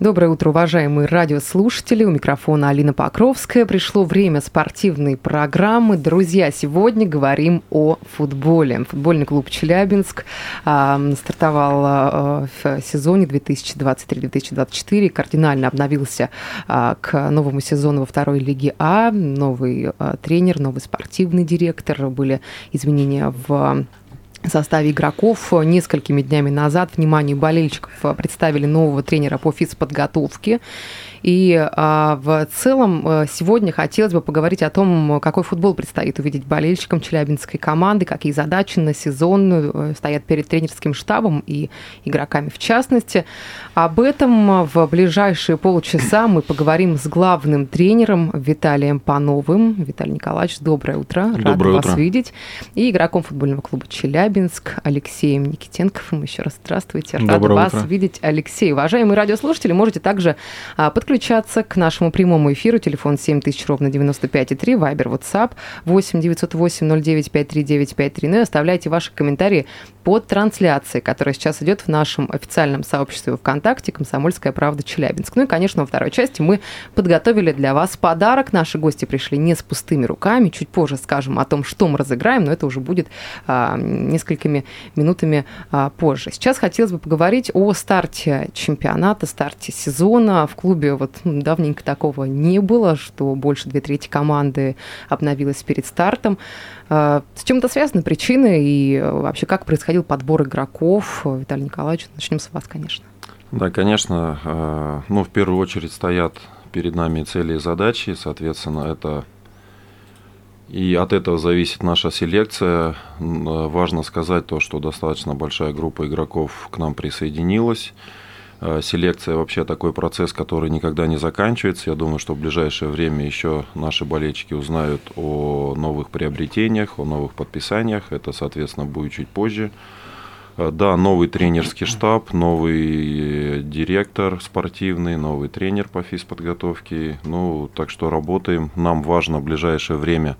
Доброе утро, уважаемые радиослушатели. У микрофона Алина Покровская. Пришло время спортивной программы. Друзья, сегодня говорим о футболе. Футбольный клуб «Челябинск» э, стартовал э, в сезоне 2023-2024. Кардинально обновился э, к новому сезону во второй лиге А. Новый э, тренер, новый спортивный директор. Были изменения в составе игроков. Несколькими днями назад вниманию болельщиков представили нового тренера по физподготовке. И а, в целом э, сегодня хотелось бы поговорить о том, какой футбол предстоит увидеть болельщикам челябинской команды, какие задачи на сезон э, стоят перед тренерским штабом и игроками в частности. Об этом в ближайшие полчаса мы поговорим с главным тренером Виталием Пановым. Виталий Николаевич, доброе утро. Доброе Рада утро. вас видеть. И игроком футбольного клуба Челябинск Алексеем Никитенковым. Еще раз здравствуйте. Рада Доброе вас утро. видеть, Алексей. Уважаемые радиослушатели, можете также а, подключаться к нашему прямому эфиру. Телефон 7000 ровно 95,3, Вайбер, WhatsApp 8 908 09 53953. Ну и оставляйте ваши комментарии под трансляцией, которая сейчас идет в нашем официальном сообществе ВКонтакте «Комсомольская правда Челябинск». Ну и, конечно, во второй части мы подготовили для вас подарок. Наши гости пришли не с пустыми руками. Чуть позже скажем о том, что мы разыграем, но это уже будет а, несколькими минутами а, позже. Сейчас хотелось бы поговорить о старте чемпионата, старте сезона. В клубе вот давненько такого не было, что больше две трети команды обновилась перед стартом. А, С чем это связано, причины и э, вообще как происходил подбор игроков? Виталий Николаевич, начнем с вас, конечно. Да, конечно. э, Ну, в первую очередь стоят перед нами цели и задачи. Соответственно, это и от этого зависит наша селекция. Э, Важно сказать то, что достаточно большая группа игроков к нам присоединилась. Э, Селекция вообще такой процесс, который никогда не заканчивается. Я думаю, что в ближайшее время еще наши болельщики узнают о новых приобретениях, о новых подписаниях. Это, соответственно, будет чуть позже. Э, Да, новый тренерский штаб, новый директор спортивный, новый тренер по физподготовке. Ну, так что работаем. Нам важно в ближайшее время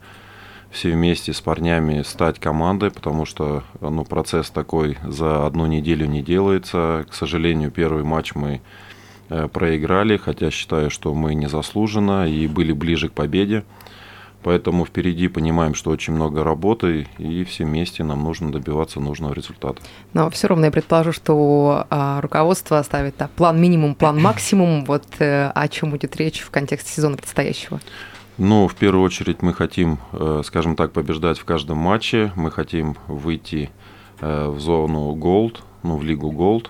все вместе с парнями стать командой, потому что ну, процесс такой за одну неделю не делается. К сожалению, первый матч мы э, проиграли, хотя считаю, что мы незаслуженно и были ближе к победе. Поэтому впереди понимаем, что очень много работы, и все вместе нам нужно добиваться нужного результата. Но все равно я предположу, что а, руководство ставит так, план минимум, план максимум. Вот э, о чем будет речь в контексте сезона предстоящего? Ну, в первую очередь мы хотим, э, скажем так, побеждать в каждом матче. Мы хотим выйти э, в зону Gold, ну, в лигу Gold.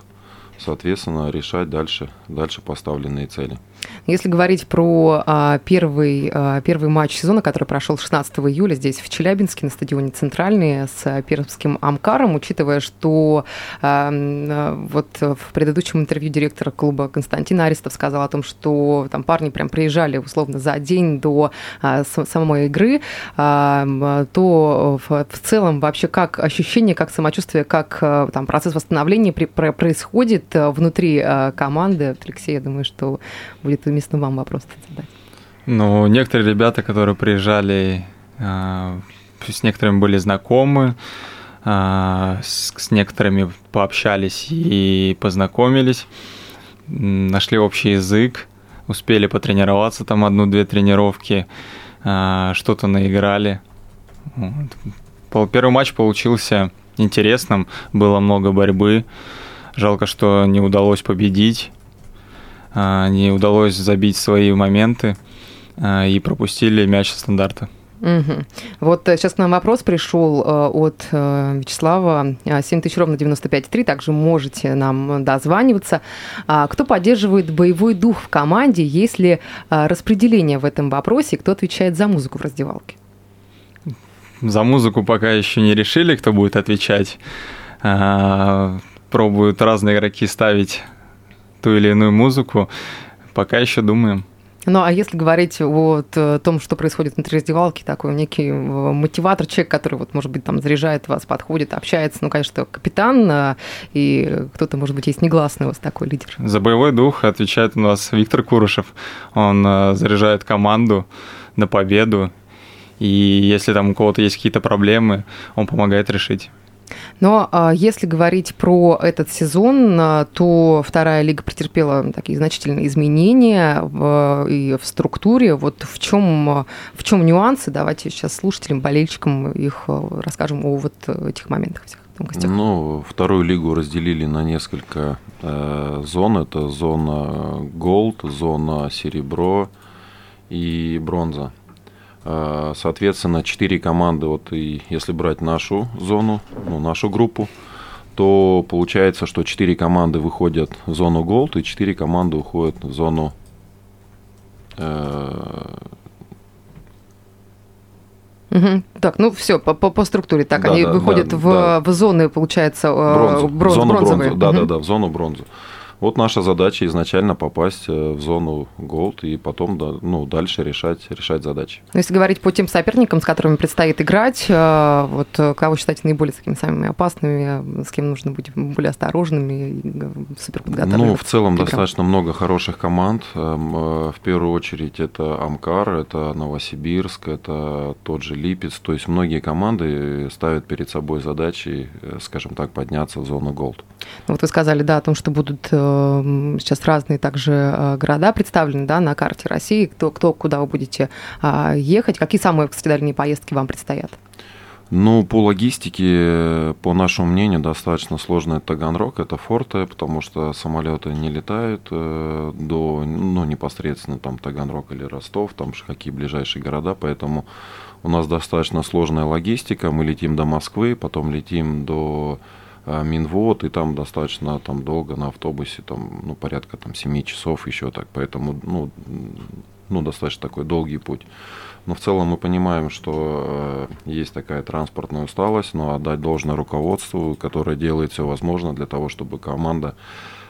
Соответственно, решать дальше, дальше поставленные цели. Если говорить про а, первый, а, первый матч сезона, который прошел 16 июля здесь, в Челябинске, на стадионе «Центральный» с а, пермским «Амкаром», учитывая, что а, а, вот в предыдущем интервью директора клуба Константин Аристов сказал о том, что там парни прям приезжали условно за день до а, самой игры, а, м, то в, в целом вообще как ощущение, как самочувствие, как а, там процесс восстановления при- про- происходит а, внутри а, команды? Алексей, я думаю, что будет уместно вам вопрос задать. Ну, некоторые ребята, которые приезжали, а, с некоторыми были знакомы, а, с, некоторыми пообщались и познакомились, нашли общий язык, успели потренироваться там одну-две тренировки, а, что-то наиграли. Вот. Первый матч получился интересным, было много борьбы. Жалко, что не удалось победить, не удалось забить свои моменты а, и пропустили мяч стандарта. Мгм. Вот э, сейчас к нам вопрос пришел э, от э, Вячеслава. Э, 7000 ровно 95,3. Также можете нам дозваниваться. А Кто поддерживает боевой дух в команде? Есть ли э, распределение в этом вопросе? Кто отвечает за музыку в раздевалке? За музыку пока еще не решили, кто будет отвечать. А, Пробуют разные игроки ставить ту или иную музыку. Пока еще думаем. Ну, а если говорить о э, том, что происходит внутри раздевалки, такой некий э, мотиватор, человек, который, вот, может быть, там заряжает вас, подходит, общается, ну, конечно, капитан, э, и кто-то, может быть, есть негласный у вас такой лидер. За боевой дух отвечает у нас Виктор Курышев. Он заряжает команду на победу, и если там у кого-то есть какие-то проблемы, он помогает решить. Но а, если говорить про этот сезон, а, то вторая лига претерпела такие значительные изменения в, и в структуре. Вот в чем, в чем нюансы? Давайте сейчас слушателям, болельщикам их а, расскажем о вот этих моментах всех. Ну, вторую лигу разделили на несколько э, зон. Это зона Gold, зона Серебро и Бронза. Э, соответственно, четыре команды, вот и если брать нашу зону, ну, нашу группу, то получается, что четыре команды выходят в зону Gold, и четыре команды уходят в зону Угу. Так, ну все, по, по, по структуре. Так, да, они да, выходят да, в, да. в зоны, получается, э, бронзу. Бронз, зону бронзовые. Бронзу. Да, угу. да, да, в зону бронзу. Вот наша задача изначально попасть э, в зону Gold и потом ну, дальше решать, решать задачи. Но если говорить по тем соперникам, с которыми предстоит играть, э, вот э, кого считаете наиболее такими самыми опасными, с кем нужно быть более осторожными, супер Ну, в целом достаточно много хороших команд. Эм, в первую очередь это Амкар, это Новосибирск, это тот же Липец. То есть многие команды ставят перед собой задачи, скажем так, подняться в зону Gold. Ну, вот вы сказали, да, о том, что будут сейчас разные также э, города представлены да, на карте России, кто, кто куда вы будете а, ехать, какие самые, кстати, дальние поездки вам предстоят? Ну, по логистике, по нашему мнению, достаточно сложно это Таганрог, это форты, потому что самолеты не летают э, до, ну, непосредственно там Таганрог или Ростов, там же какие ближайшие города, поэтому у нас достаточно сложная логистика, мы летим до Москвы, потом летим до Минвод, и там достаточно там долго на автобусе, там, ну, порядка там 7 часов еще так, поэтому, ну, ну, достаточно такой долгий путь. Но в целом мы понимаем, что э, есть такая транспортная усталость, но отдать должное руководству, которое делает все возможное для того, чтобы команда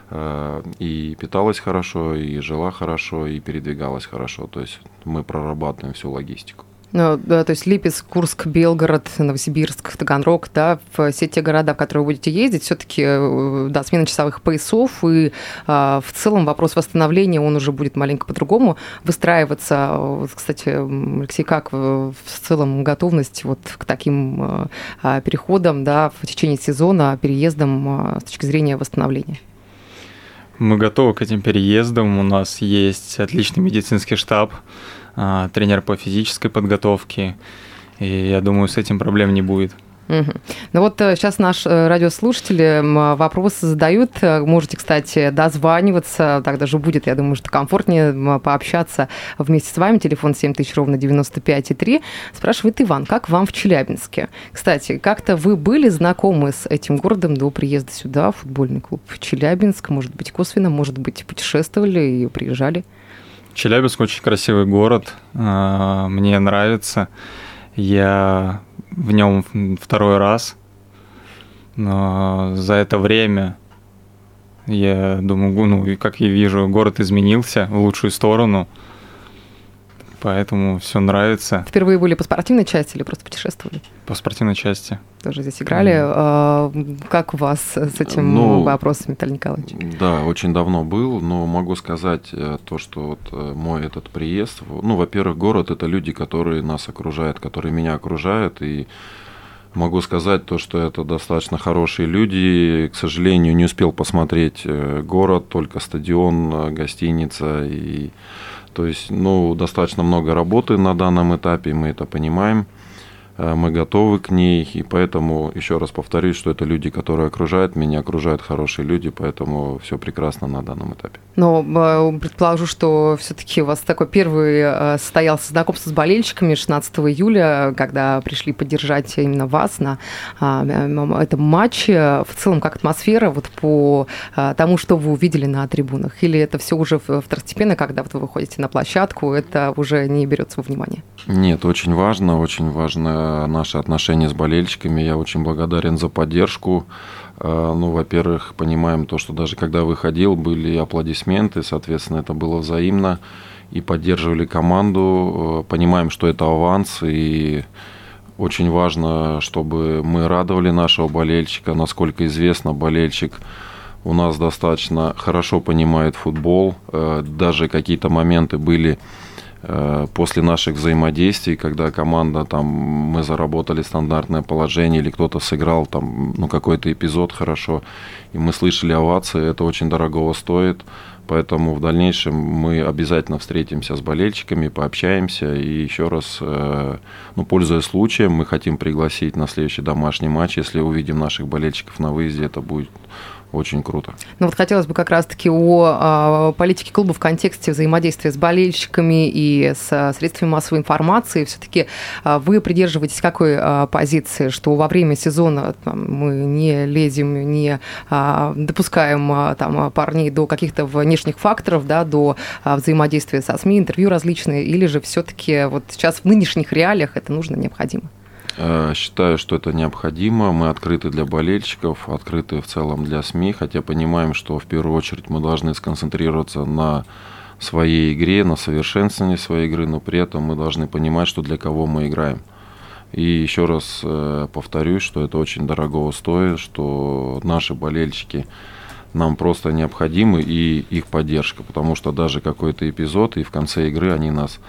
э, и питалась хорошо, и жила хорошо, и передвигалась хорошо. То есть мы прорабатываем всю логистику. Ну, да, то есть Липецк, Курск, Белгород, Новосибирск, Таганрог, да, все те города, в которые вы будете ездить, все-таки, э, да, смена часовых поясов, и а, в целом вопрос восстановления, он уже будет маленько по-другому выстраиваться. Кстати, Алексей, как в целом готовность вот к таким а, а, переходам, да, в течение сезона, переездам а, с точки зрения восстановления? Мы готовы к этим переездам, у нас есть отличный медицинский штаб, тренер по физической подготовке. И я думаю, с этим проблем не будет. Угу. Ну вот сейчас э, наши э, радиослушатели вопросы задают. Э, можете, кстати, дозваниваться. Так даже будет, я думаю, что комфортнее пообщаться вместе с вами. Телефон 7000 ровно 95,3. Спрашивает Иван, как вам в Челябинске? Кстати, как-то вы были знакомы с этим городом до приезда сюда, в футбольный клуб Челябинск? Может быть, косвенно, может быть, путешествовали и приезжали? Челябинск очень красивый город, а, мне нравится. Я в нем второй раз. Но за это время я думаю, ну, как я вижу, город изменился в лучшую сторону поэтому все нравится. Впервые были по спортивной части или просто путешествовали? По спортивной части. Тоже здесь играли. Mm. Как у вас с этим ну, вопросом, Виталий Николаевич? Да, очень давно был, но могу сказать э, то, что вот э, мой этот приезд, ну, во-первых, город – это люди, которые нас окружают, которые меня окружают, и Могу сказать то, что это достаточно хорошие люди. К сожалению, не успел посмотреть э, город, только стадион, гостиница и то есть, ну, достаточно много работы на данном этапе, мы это понимаем. Э, мы готовы к ней, и поэтому еще раз повторюсь, что это люди, которые окружают меня, окружают хорошие люди, поэтому все прекрасно на данном этапе. Но э, предположу, что все-таки у вас такой первый э, состоялся знакомство с болельщиками 16 июля, когда пришли поддержать именно вас на а, этом матче. В целом, как атмосфера вот по тому, что вы увидели на трибунах? Или это все уже второстепенно, когда вот вы выходите на площадку, это уже не берется во внимание? Нет, очень важно, очень важно наши отношения с болельщиками. Я очень благодарен за поддержку. Э, ну, во-первых, понимаем то, что даже когда выходил, были аплодисменты, соответственно, это было взаимно. и поддерживали команду. Э, понимаем, что это аванс, и очень важно, чтобы мы радовали нашего болельщика. Насколько известно, болельщик у нас достаточно хорошо понимает футбол. Э, даже какие-то моменты были после наших взаимодействий, когда команда там мы заработали стандартное положение или кто-то сыграл там ну какой-то эпизод хорошо, и мы слышали овации, это очень дорогого стоит. Поэтому в дальнейшем мы обязательно встретимся с болельщиками, пообщаемся. И еще раз, э, ну, пользуясь случаем, мы хотим пригласить на следующий домашний матч. Если увидим наших болельщиков на выезде, это будет очень круто. Ну вот хотелось бы как раз-таки о, о политике клуба в контексте взаимодействия с болельщиками и с средствами массовой информации. Все-таки а, вы придерживаетесь какой а, позиции, что во время сезона там, мы не лезем, не а, допускаем там, парней до каких-то внешних факторов, да, до взаимодействия со СМИ, интервью различные, или же все-таки вот сейчас в нынешних реалиях это нужно, необходимо? Э, считаю, что это необходимо. Мы открыты для болельщиков, открыты в целом для СМИ, хотя понимаем, что в первую очередь мы должны сконцентрироваться на своей игре, на совершенствовании своей игры, но при этом мы должны понимать, что для кого мы играем. И еще раз э, повторюсь, что это очень дорого стоит, что наши болельщики нам просто необходимы и их поддержка, потому что даже какой-то эпизод и в конце игры они нас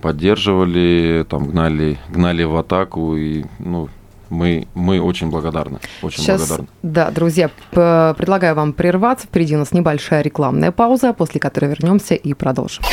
поддерживали, там гнали, гнали в атаку и ну, мы, мы очень благодарны. Очень Сейчас, благодарны. Да, друзья, предлагаю вам прерваться. Впереди у нас небольшая рекламная пауза, после которой вернемся и продолжим.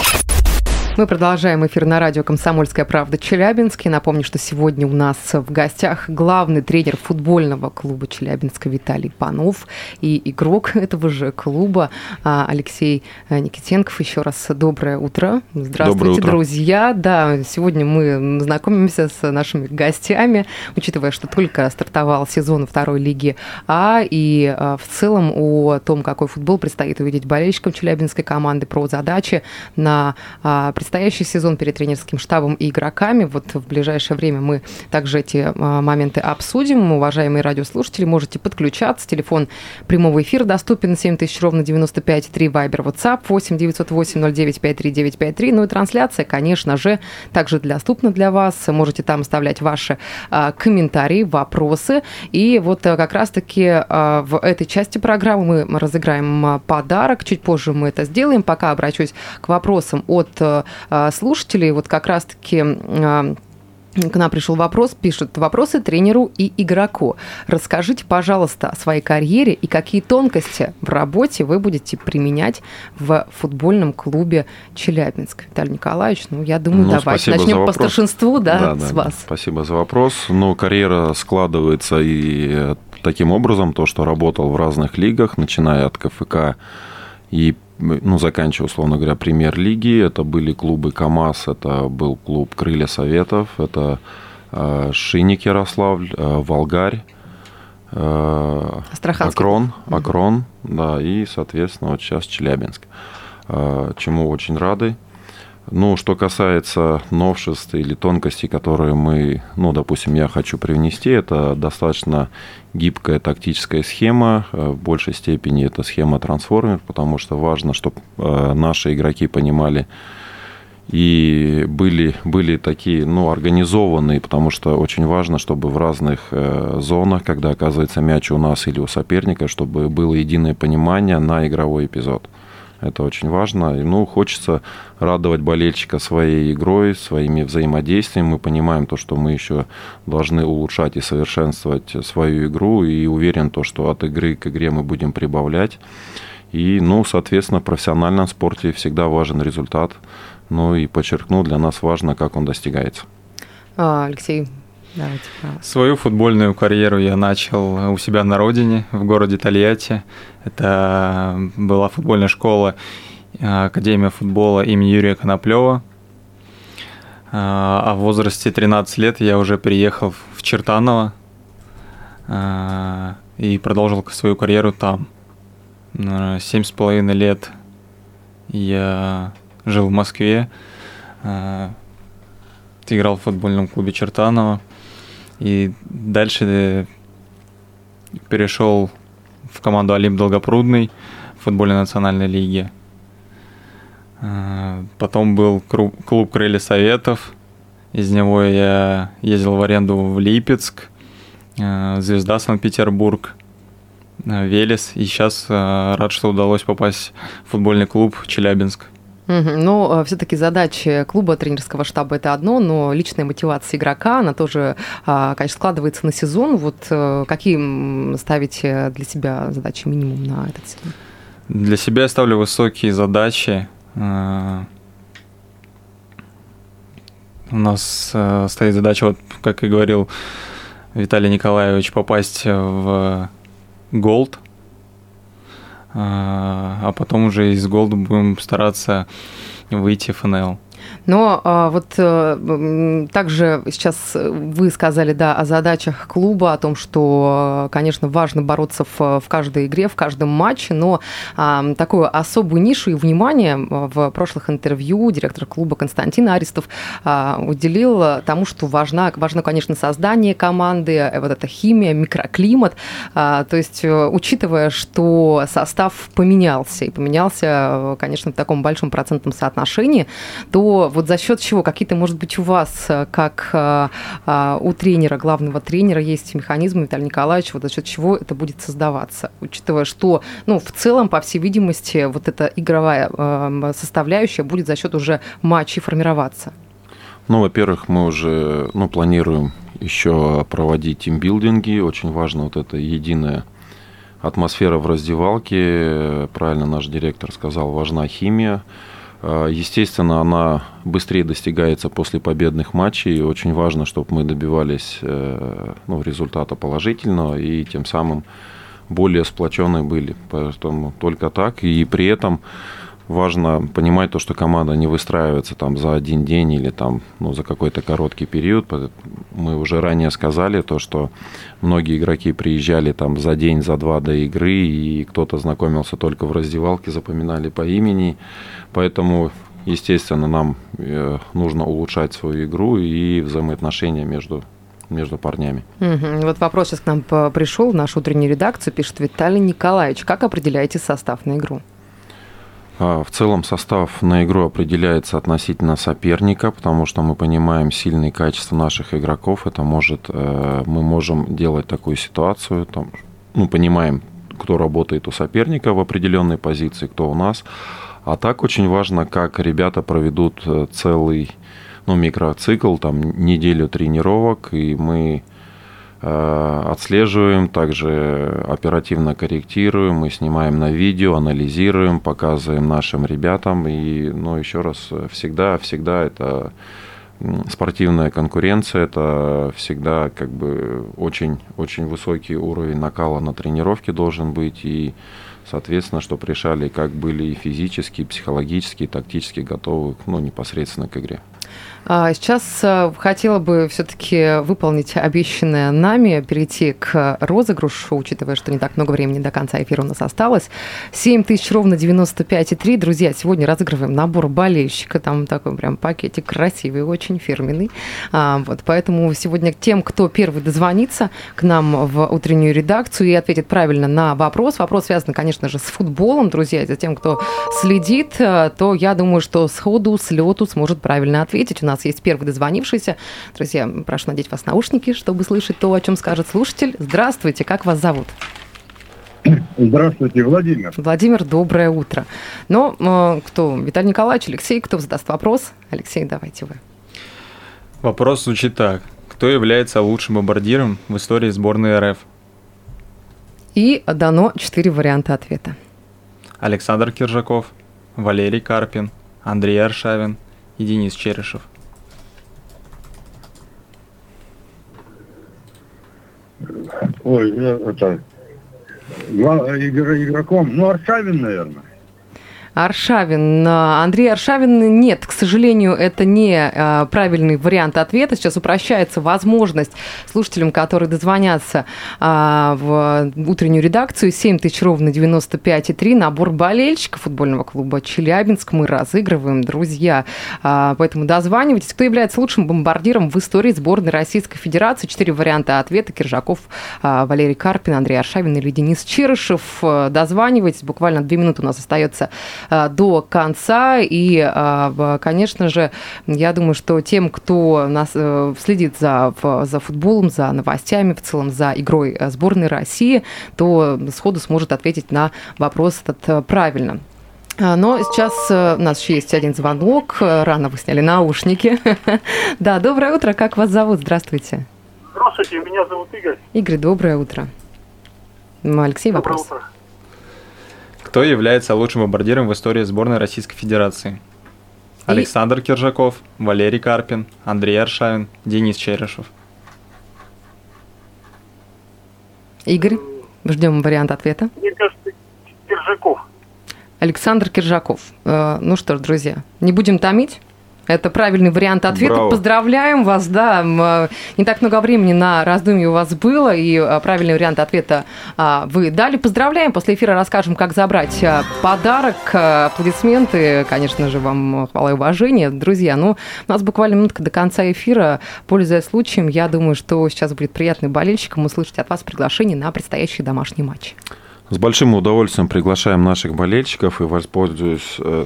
Мы продолжаем эфир на радио «Комсомольская правда» Челябинске. Напомню, что сегодня у нас в гостях главный тренер футбольного клуба Челябинска Виталий Панов и игрок этого же клуба а, Алексей э, Никитенков. Еще раз доброе утро. Здравствуйте, доброе утро. друзья. Да, сегодня мы знакомимся с нашими гостями, учитывая, что только стартовал сезон второй лиги А, и а, в целом о том, какой футбол предстоит увидеть болельщикам челябинской команды, про задачи на а, предстоящий сезон перед тренерским штабом и игроками. Вот в ближайшее время мы также эти а, моменты обсудим. Уважаемые радиослушатели, можете подключаться. Телефон прямого эфира доступен 7000 ровно 95 3 Вайбер, WhatsApp 8 908 09 53 953. Ну и трансляция, конечно же, также доступна для вас. Можете там оставлять ваши а, комментарии, вопросы. И вот а, как раз-таки в этой части программы мы разыграем подарок. Чуть позже мы это сделаем. Пока обращусь к вопросам от слушателей. Вот как раз-таки а, к нам пришел вопрос, пишут вопросы тренеру и игроку. Расскажите, пожалуйста, о своей карьере и какие тонкости в работе вы будете применять в футбольном клубе Челябинск. Виталий Николаевич, ну, я думаю, ну, давайте начнем по старшинству, да, да с да, вас. Спасибо за вопрос. Ну, карьера складывается и таким образом, то, что работал в разных лигах, начиная от КФК и ну, заканчивая, условно говоря, премьер-лиги. Это были клубы КАМАЗ, это был клуб Крылья Советов, это э, Шинник Ярославль, э, Волгарь, э, Акрон, Акрон, да, и, соответственно, вот сейчас Челябинск. Э, чему очень рады. Ну, что касается новшеств или тонкостей, которые мы, ну, допустим, я хочу привнести, это достаточно гибкая тактическая схема. Э, в большей степени это схема трансформер, потому что важно, чтобы э, наши игроки понимали и были, были такие, ну, организованные, потому что очень важно, чтобы в разных э, зонах, когда оказывается мяч у нас или у соперника, чтобы было единое понимание на игровой эпизод. Это очень важно. Ну, хочется радовать болельщика своей игрой, своими взаимодействиями. Мы понимаем то, что мы еще должны улучшать и совершенствовать свою игру. И уверен то, что от игры к игре мы будем прибавлять. И, ну, соответственно, в профессиональном спорте всегда важен результат. Ну и подчеркну, для нас важно, как он достигается. А, Алексей, Давайте, Свою футбольную карьеру я начал у себя на родине, в городе Тольятти. Это была футбольная школа Академия футбола имени Юрия Коноплева. А в возрасте 13 лет я уже приехал в Чертаново а, и продолжил свою карьеру там. Семь с половиной лет я жил в Москве, а, играл в футбольном клубе Чертаново. И дальше перешел в команду Олимп Долгопрудный в футбольной национальной лиге. Э, Потом был клуб «Крылья Советов». Из него я ездил в аренду в Липецк, э, «Звезда Санкт-Петербург», э, «Велес». И сейчас э, рад, что удалось попасть в футбольный клуб «Челябинск». Мгм. Но все-таки задачи клуба тренерского штаба это одно, но личная мотивация игрока, она тоже, а, конечно, складывается на сезон. Вот э, какие ставите для себя задачи минимум на этот сезон? Для себя я ставлю высокие задачи. Э, У нас э, стоит задача, вот как и говорил Виталий Николаевич, попасть в Голд. А потом уже из Голда будем стараться выйти в ФНЛ. Но а, вот э, также сейчас вы сказали, да, о задачах клуба, о том, что, э, конечно, важно бороться в, каждой игре, в каждом матче, но а, такую особую нишу и внимание в прошлых интервью директор клуба Константин Аристов а, уделил тому, что важно, важно, конечно, создание команды, э, вот эта химия, микроклимат. А, то есть, э, учитывая, что состав поменялся, и поменялся, э, конечно, в таком большом процентном соотношении, то вот за счет чего, какие-то, может быть, у вас, э, как э, э, у тренера, главного тренера, есть механизмы, Виталий Николаевич, вот за счет чего это будет создаваться, учитывая, что, ну, в целом, по всей видимости, вот эта игровая э, составляющая будет за счет уже матчей формироваться. Ну, во-первых, мы уже ну, планируем еще проводить тимбилдинги. Очень важно вот эта единая атмосфера в раздевалке. Правильно наш директор сказал, важна химия. А, Естественно, она быстрее достигается после победных матчей. Очень важно, чтобы мы добивались э, ну, результата положительного и тем самым более сплоченные были. Поэтому только так. И при этом важно понимать то, что команда не выстраивается там за один день или там ну, за какой-то короткий период. Мы уже ранее сказали то, что многие игроки приезжали там за день, за два до игры, и кто-то знакомился только в раздевалке, запоминали по имени. Поэтому, естественно, нам э, нужно улучшать свою игру и взаимоотношения между между парнями. Мгм. Вот вопрос сейчас к нам пришел в нашу утреннюю редакцию, пишет Виталий Николаевич. Как определяете состав на игру? А, В целом состав на игру определяется относительно соперника, потому что мы понимаем сильные качества наших игроков. Это может, э, мы можем делать такую ситуацию, там, ну, понимаем, кто работает у соперника в определенной позиции, кто у нас. А так очень важно, как ребята проведут э, целый ну, микроцикл, там, неделю тренировок, и мы отслеживаем, также оперативно корректируем, мы снимаем на видео, анализируем, показываем нашим ребятам. И, ну, еще раз, всегда, всегда это спортивная конкуренция, это всегда как бы очень, очень высокий уровень накала на тренировке должен быть. И, соответственно, чтобы решали, как были и физически, и психологически, и тактически готовы ну, непосредственно к игре. А, Сейчас а, хотела бы все-таки выполнить обещанное нами, перейти к розыгрышу, учитывая, что не так много времени до конца эфира у нас осталось. 7 тысяч ровно 95,3. Друзья, сегодня разыгрываем набор болельщика. Там такой прям пакетик красивый, очень фирменный. А, вот, поэтому сегодня тем, кто первый дозвонится к нам в утреннюю редакцию и ответит правильно на вопрос. Вопрос связан, конечно же, с футболом, друзья. За тем, кто следит, а, то я думаю, что сходу, с лету сможет правильно ответить. У нас есть первый дозвонившийся. Друзья, прошу надеть вас наушники, чтобы слышать то, о чем скажет слушатель. Здравствуйте, как вас зовут? Здравствуйте, Владимир. Владимир, доброе утро. Но э, кто? Виталий Николаевич, Алексей, кто задаст вопрос? Алексей, давайте вы. Вопрос звучит так. Кто является лучшим бомбардиром в истории сборной РФ? И дано четыре варианта ответа. Александр Киржаков, Валерий Карпин, Андрей Аршавин и Денис Черешев. Ой, э, это... игроком, ну, Аршавин, наверное. Аршавин. А, Андрей Аршавин нет, к сожалению, это не а, правильный вариант ответа. Сейчас упрощается возможность слушателям, которые дозвонятся а, в утреннюю редакцию 7 тысяч ровно 95,3. Набор болельщиков футбольного клуба Челябинск мы разыгрываем, друзья. Поэтому дозванивайтесь. Кто является лучшим бомбардиром в истории сборной Российской Федерации? Четыре варианта ответа. Киржаков, Валерий Карпин, Андрей Аршавин или Денис Черышев. Дозванивайтесь. Буквально две минуты у нас остается до конца. И, в- конечно же, я думаю, что тем, кто нас э, следит за, за футболом, за новостями, в целом за игрой э, сборной России, то сходу сможет ответить на вопрос этот э, правильно. Но сейчас э, у нас еще есть один звонок. Э, Рано вы сняли наушники. Да, доброе утро. Как вас зовут? Здравствуйте. Здравствуйте, меня зовут Игорь. Игорь, доброе утро. Алексей, Доброе вопрос. утро. Кто является лучшим бомбардиром в истории сборной Российской Федерации? И- Александр Киржаков, Валерий Карпин, Андрей Аршавин, Денис Черешев. Игорь, ждем вариант ответа. Мне кажется, Киржаков. Александр Киржаков. Э, Ну что ж, друзья, не будем томить. Это правильный вариант ответа. Браво. Поздравляем вас, да. Э, Не так много времени на раздумье у вас было, и э, правильный вариант ответа а, вы дали. Поздравляем. После эфира расскажем, как забрать а, подарок. А, Аплодисменты, конечно же, вам хвала и уважение. Друзья, ну, у нас буквально минутка до конца эфира. Пользуясь случаем, я думаю, что сейчас будет приятно болельщикам услышать от вас приглашение на предстоящий домашний матч. С большим удовольствием приглашаем наших болельщиков и воспользуюсь э,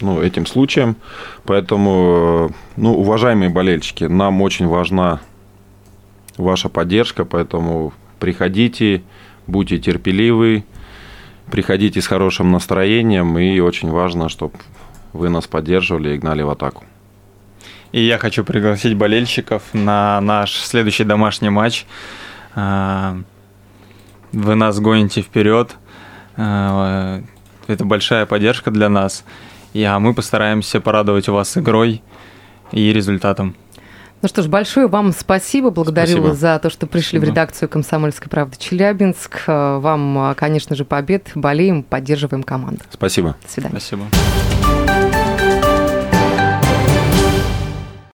ну, этим случаем. Поэтому, э, ну, уважаемые болельщики, нам очень важна ваша поддержка, поэтому приходите, будьте терпеливы, приходите с хорошим настроением, и очень важно, чтобы вы нас поддерживали и гнали в атаку. И я хочу пригласить болельщиков на наш следующий домашний матч. А, Вы нас гоните вперед. А, Это большая поддержка для нас. И, а мы постараемся порадовать вас игрой и результатом. Ну что ж, большое вам спасибо. Благодарю Спасибо. за то, что пришли в Спасибо. редакцию «Комсомольской правды» Челябинск. Вам, э, конечно же, побед. Болеем, поддерживаем команду. Спасибо. До свидания. Спасибо.